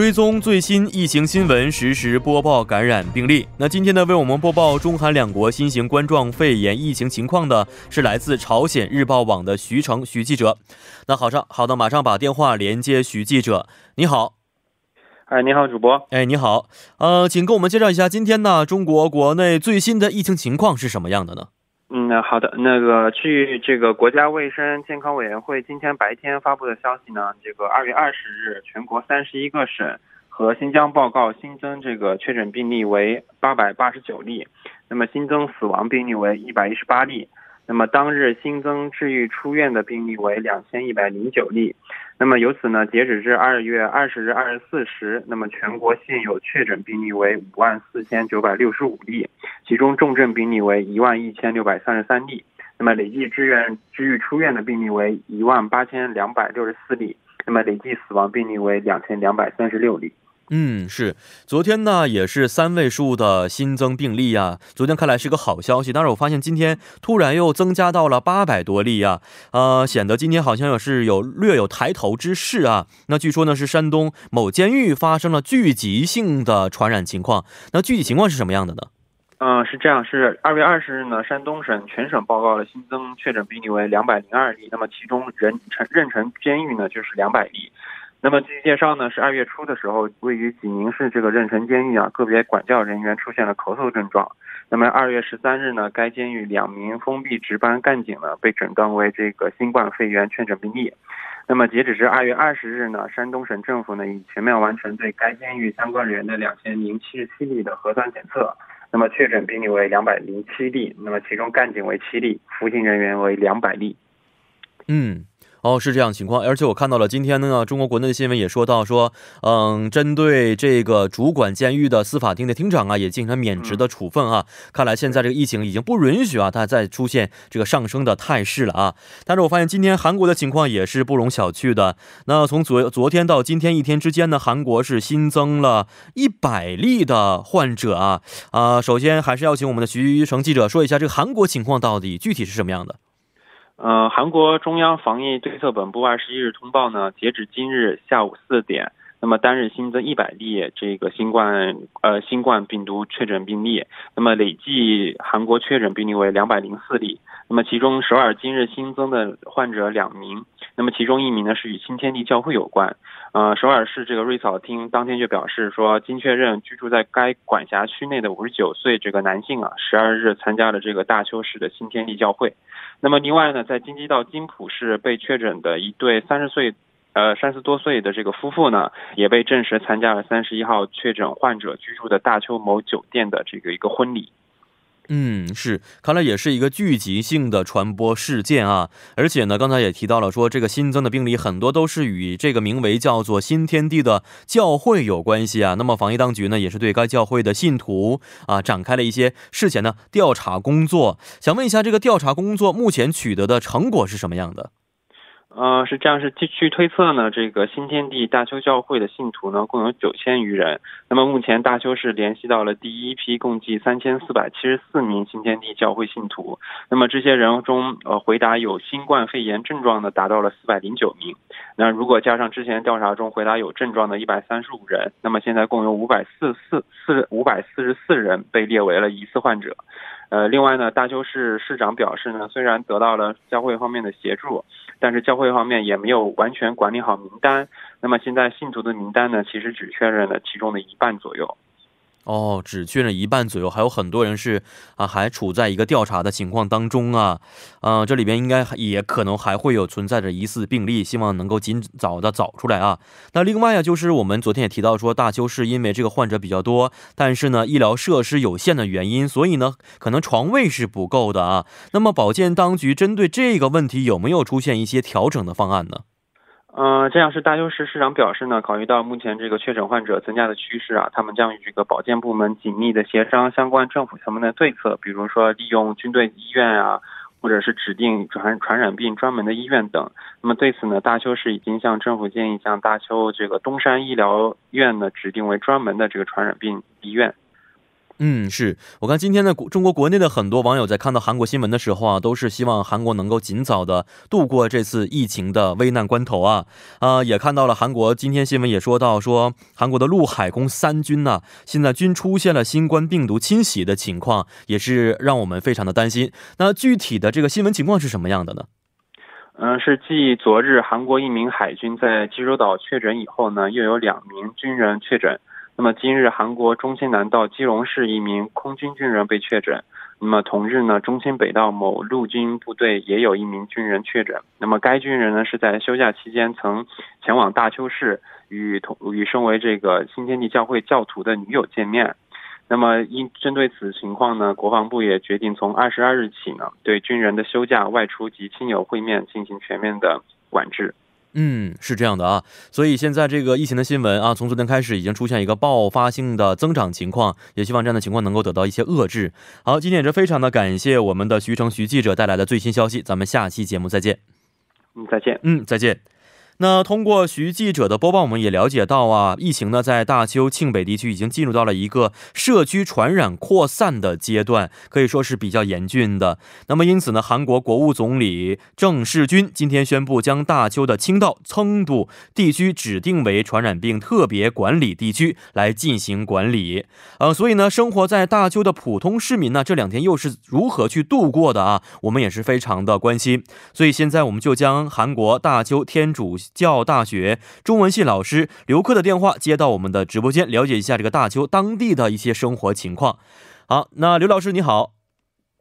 追踪最新疫情新闻，实时播报感染病例。那今天呢，为我们播报中韩两国新型冠状肺炎疫情情况的是来自朝鲜日报网的徐成徐记者。那好上好的，马上把电话连接徐记者。你好，哎，你好，主播。哎，你好，呃，请跟我们介绍一下今天呢中国国内最新的疫情情况是什么样的呢？嗯，好的，那个据这个国家卫生健康委员会今天白天发布的消息呢，这个二月二十日，全国三十一个省和新疆报告新增这个确诊病例为八百八十九例，那么新增死亡病例为一百一十八例。那么当日新增治愈出院的病例为两千一百零九例，那么由此呢，截止至二月二十日二十四时，那么全国现有确诊病例为五万四千九百六十五例，其中重症病例为一万一千六百三十三例，那么累计治院治愈出院的病例为一万八千两百六十四例，那么累计死亡病例为两千两百三十六例。嗯，是，昨天呢也是三位数的新增病例呀。昨天看来是个好消息，但是我发现今天突然又增加到了八百多例呀，呃，显得今天好像也是有略有抬头之势啊。那据说呢是山东某监狱发生了聚集性的传染情况，那具体情况是什么样的呢？嗯，是这样，是二月二十日呢，山东省全省报告了新增确诊病例为两百零二例，那么其中任城任城监狱呢就是两百例。那么据介绍呢，是二月初的时候，位于济宁市这个任城监狱啊，个别管教人员出现了咳嗽症状。那么二月十三日呢，该监狱两名封闭值班干警呢被诊断为这个新冠肺炎确诊病例。那么截止至二月二十日呢，山东省政府呢已全面完成对该监狱相关人员的两千零七十七例的核酸检测。那么确诊病例为两百零七例，那么其中干警为七例，服刑人员为两百例。嗯。哦，是这样情况，而且我看到了今天呢，中国国内的新闻也说到说，嗯，针对这个主管监狱的司法厅的厅长啊，也进行了免职的处分啊。看来现在这个疫情已经不允许啊，它再出现这个上升的态势了啊。但是我发现今天韩国的情况也是不容小觑的。那从昨昨天到今天一天之间呢，韩国是新增了一百例的患者啊啊。首先还是要请我们的徐成记者说一下这个韩国情况到底具体是什么样的。呃，韩国中央防疫对策本部二十一日通报呢，截止今日下午四点，那么单日新增一百例这个新冠呃新冠病毒确诊病例，那么累计韩国确诊病例为两百零四例，那么其中首尔今日新增的患者两名，那么其中一名呢是与新天地教会有关，呃，首尔市这个瑞草厅当天就表示说，经确认居住在该管辖区内的五十九岁这个男性啊，十二日参加了这个大邱市的新天地教会。那么另外呢，在京畿道金浦市被确诊的一对三十岁，呃三十多岁的这个夫妇呢，也被证实参加了三十一号确诊患者居住的大邱某酒店的这个一个婚礼。嗯，是，看来也是一个聚集性的传播事件啊！而且呢，刚才也提到了，说这个新增的病例很多都是与这个名为叫做新天地的教会有关系啊。那么，防疫当局呢，也是对该教会的信徒啊展开了一些事前的调查工作。想问一下，这个调查工作目前取得的成果是什么样的？呃，是这样，是据推测呢，这个新天地大邱教会的信徒呢，共有九千余人。那么目前大邱市联系到了第一批共计三千四百七十四名新天地教会信徒。那么这些人中，呃，回答有新冠肺炎症状的达到了四百零九名。那如果加上之前调查中回答有症状的一百三十五人，那么现在共有五百四四四五百四十四人被列为了疑似患者。呃，另外呢，大邱市市长表示呢，虽然得到了教会方面的协助，但是教会方面也没有完全管理好名单。那么现在信徒的名单呢，其实只确认了其中的一半左右。哦，只确认一半左右，还有很多人是啊，还处在一个调查的情况当中啊，啊，这里边应该也可能还会有存在着疑似病例，希望能够尽早的找出来啊。那另外啊，就是我们昨天也提到说，大邱市因为这个患者比较多，但是呢，医疗设施有限的原因，所以呢，可能床位是不够的啊。那么保健当局针对这个问题有没有出现一些调整的方案呢？嗯，这样是大邱市市长表示呢，考虑到目前这个确诊患者增加的趋势啊，他们将与这个保健部门紧密的协商相关政府层面的对策，比如说利用军队医院啊，或者是指定传传染病专门的医院等。那么对此呢，大邱市已经向政府建议，向大邱这个东山医疗院呢指定为专门的这个传染病医院。嗯，是我看今天的中国国内的很多网友在看到韩国新闻的时候啊，都是希望韩国能够尽早的度过这次疫情的危难关头啊。啊，也看到了韩国今天新闻也说到说，韩国的陆海空三军呢，现在均出现了新冠病毒侵袭的情况，也是让我们非常的担心。那具体的这个新闻情况是什么样的呢？嗯，是继昨日韩国一名海军在济州岛确诊以后呢，又有两名军人确诊。那么今日韩国中清南道基隆市一名空军军人被确诊。那么同日呢，中清北道某陆军部队也有一名军人确诊。那么该军人呢是在休假期间曾前往大邱市与同与身为这个新天地教会教徒的女友见面。那么，因针对此情况呢，国防部也决定从二十二日起呢，对军人的休假、外出及亲友会面进行全面的管制。嗯，是这样的啊，所以现在这个疫情的新闻啊，从昨天开始已经出现一个爆发性的增长情况，也希望这样的情况能够得到一些遏制。好，今天也是非常的感谢我们的徐成徐记者带来的最新消息，咱们下期节目再见。嗯，再见。嗯，再见。那通过徐记者的播报，我们也了解到啊，疫情呢在大邱庆北地区已经进入到了一个社区传染扩散的阶段，可以说是比较严峻的。那么因此呢，韩国国务总理郑世军今天宣布将大邱的清道、청도地区指定为传染病特别管理地区来进行管理。呃，所以呢，生活在大邱的普通市民呢，这两天又是如何去度过的啊？我们也是非常的关心。所以现在我们就将韩国大邱天主。教大学中文系老师刘克的电话接到我们的直播间，了解一下这个大邱当地的一些生活情况。好，那刘老师你好。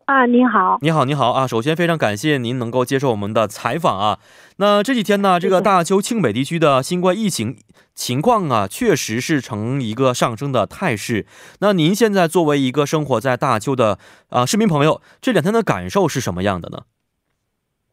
啊，你好，你好，你好啊！首先非常感谢您能够接受我们的采访啊。那这几天呢，这个大邱庆北地区的新冠疫情情况啊，确实是呈一个上升的态势。那您现在作为一个生活在大邱的啊市民朋友，这两天的感受是什么样的呢？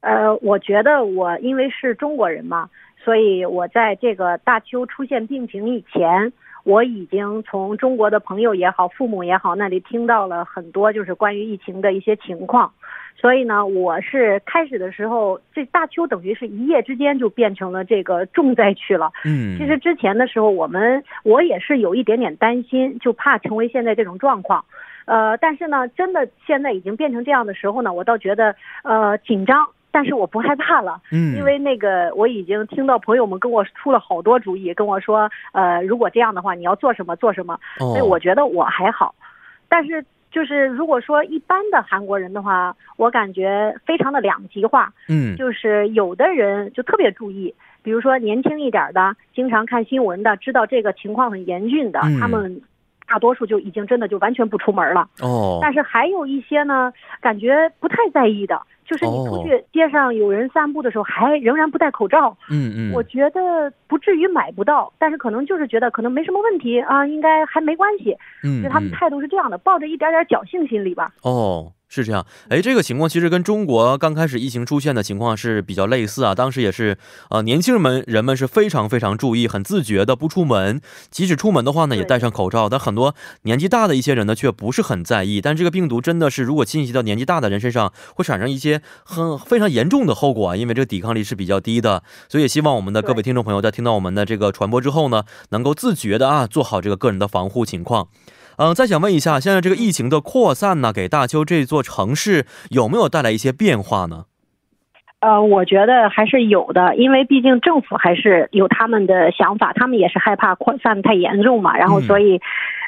呃，我觉得我因为是中国人嘛，所以我在这个大邱出现病情以前，我已经从中国的朋友也好、父母也好那里听到了很多就是关于疫情的一些情况，所以呢，我是开始的时候，这大邱等于是一夜之间就变成了这个重灾区了。嗯，其实之前的时候，我们我也是有一点点担心，就怕成为现在这种状况。呃，但是呢，真的现在已经变成这样的时候呢，我倒觉得呃紧张。但是我不害怕了，嗯，因为那个我已经听到朋友们跟我出了好多主意，跟我说，呃，如果这样的话，你要做什么做什么，所以我觉得我还好。但是就是如果说一般的韩国人的话，我感觉非常的两极化，嗯，就是有的人就特别注意，比如说年轻一点的，经常看新闻的，知道这个情况很严峻的，他们大多数就已经真的就完全不出门了。哦，但是还有一些呢，感觉不太在意的。就是你出去街上有人散步的时候，还仍然不戴口罩。嗯嗯，我觉得不至于买不到，但是可能就是觉得可能没什么问题啊，应该还没关系。嗯，就他们态度是这样的，抱着一点点侥幸心理吧。哦。是这样，哎，这个情况其实跟中国刚开始疫情出现的情况是比较类似啊。当时也是，呃，年轻人们人们是非常非常注意、很自觉的不出门，即使出门的话呢，也戴上口罩。但很多年纪大的一些人呢，却不是很在意。但这个病毒真的是，如果侵袭到年纪大的人身上，会产生一些很非常严重的后果啊。因为这个抵抗力是比较低的，所以也希望我们的各位听众朋友在听到我们的这个传播之后呢，能够自觉的啊，做好这个个人的防护情况。嗯，再想问一下，现在这个疫情的扩散呢，给大邱这座城市有没有带来一些变化呢？呃，我觉得还是有的，因为毕竟政府还是有他们的想法，他们也是害怕扩散太严重嘛。然后，所以，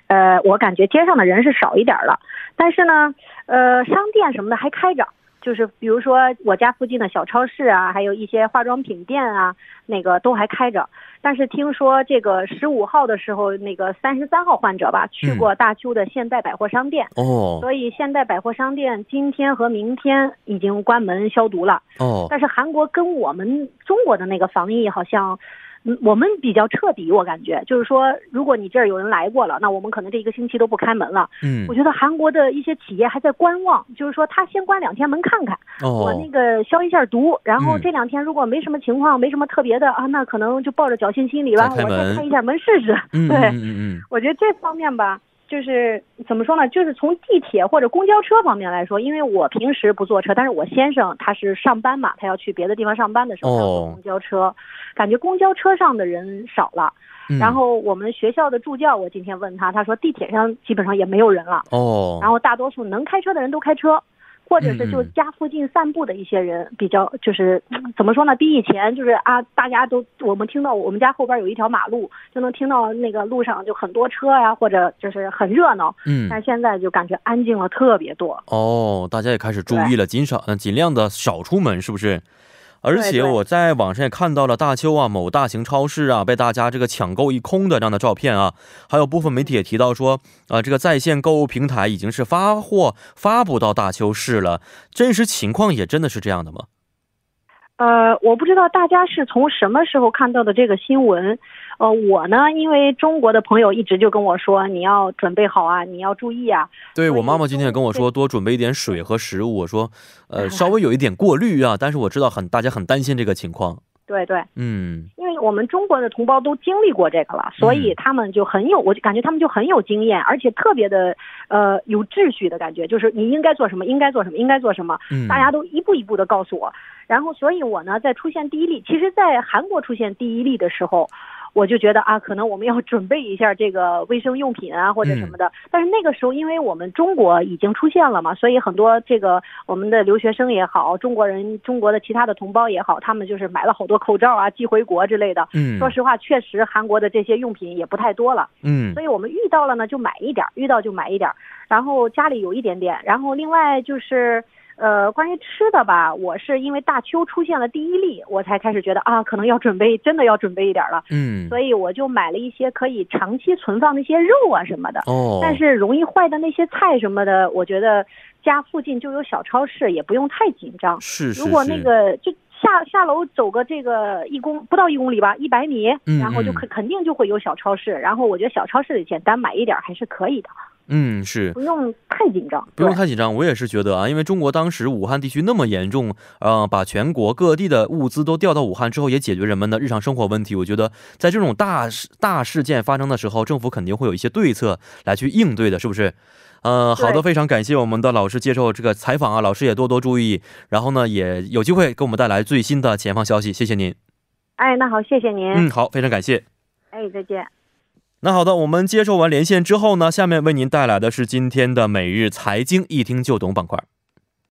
呃，我感觉街上的人是少一点了，但是呢，呃，商店什么的还开着，就是比如说我家附近的小超市啊，还有一些化妆品店啊，那个都还开着。但是听说这个十五号的时候，那个三十三号患者吧，去过大邱的现代百货商店，哦，所以现代百货商店今天和明天已经关门消毒了，哦，但是韩国跟我们中国的那个防疫好像。我们比较彻底，我感觉就是说，如果你这儿有人来过了，那我们可能这一个星期都不开门了。嗯，我觉得韩国的一些企业还在观望，就是说他先关两天门看看，我那个消一下毒，然后这两天如果没什么情况，没什么特别的啊，那可能就抱着侥幸心理吧，我再开一下门试试。对，我觉得这方面吧，就是怎么说呢？就是从地铁或者公交车方面来说，因为我平时不坐车，但是我先生他是上班嘛，他要去别的地方上班的时候，他要坐公交车，感觉公交车上的人少了。然后我们学校的助教，我今天问他，他说地铁上基本上也没有人了。哦。然后大多数能开车的人都开车。或者是就家附近散步的一些人比较，就是怎么说呢？比以前就是啊，大家都我们听到我们家后边有一条马路，就能听到那个路上就很多车呀，或者就是很热闹。嗯，但现在就感觉安静了特别多。哦，大家也开始注意了，尽少嗯尽量的少出门，是不是？而且我在网上也看到了大邱啊某大型超市啊被大家这个抢购一空的这样的照片啊，还有部分媒体也提到说啊这个在线购物平台已经是发货发不到大邱市了，真实情况也真的是这样的吗？呃，我不知道大家是从什么时候看到的这个新闻。呃，我呢，因为中国的朋友一直就跟我说，你要准备好啊，你要注意啊。对我妈妈今天也跟我说，多准备一点水和食物。我说，呃，稍微有一点过滤啊，但是我知道很大家很担心这个情况。对对，嗯，因为我们中国的同胞都经历过这个了，所以他们就很有，我就感觉他们就很有经验，而且特别的呃有秩序的感觉，就是你应该做什么，应该做什么，应该做什么，大家都一步一步的告诉我。然后，所以我呢，在出现第一例，其实，在韩国出现第一例的时候。我就觉得啊，可能我们要准备一下这个卫生用品啊，或者什么的。但是那个时候，因为我们中国已经出现了嘛，所以很多这个我们的留学生也好，中国人、中国的其他的同胞也好，他们就是买了好多口罩啊，寄回国之类的。嗯，说实话，确实韩国的这些用品也不太多了。嗯，所以我们遇到了呢，就买一点，遇到就买一点，然后家里有一点点，然后另外就是。呃，关于吃的吧，我是因为大邱出现了第一例，我才开始觉得啊，可能要准备，真的要准备一点了。嗯，所以我就买了一些可以长期存放那些肉啊什么的。哦。但是容易坏的那些菜什么的，我觉得家附近就有小超市，也不用太紧张。是是如果那个就下下楼走个这个一公不到一公里吧，一百米，然后就肯肯定就会有小超市。然后我觉得小超市里简单买一点还是可以的。嗯，是不用太紧张，不用太紧张。我也是觉得啊，因为中国当时武汉地区那么严重，呃，把全国各地的物资都调到武汉之后，也解决人们的日常生活问题。我觉得在这种大事大事件发生的时候，政府肯定会有一些对策来去应对的，是不是？呃，好的，非常感谢我们的老师接受这个采访啊，老师也多多注意，然后呢，也有机会给我们带来最新的前方消息。谢谢您。哎，那好，谢谢您。嗯，好，非常感谢。哎，再见。那好的，我们接受完连线之后呢，下面为您带来的是今天的每日财经一听就懂板块。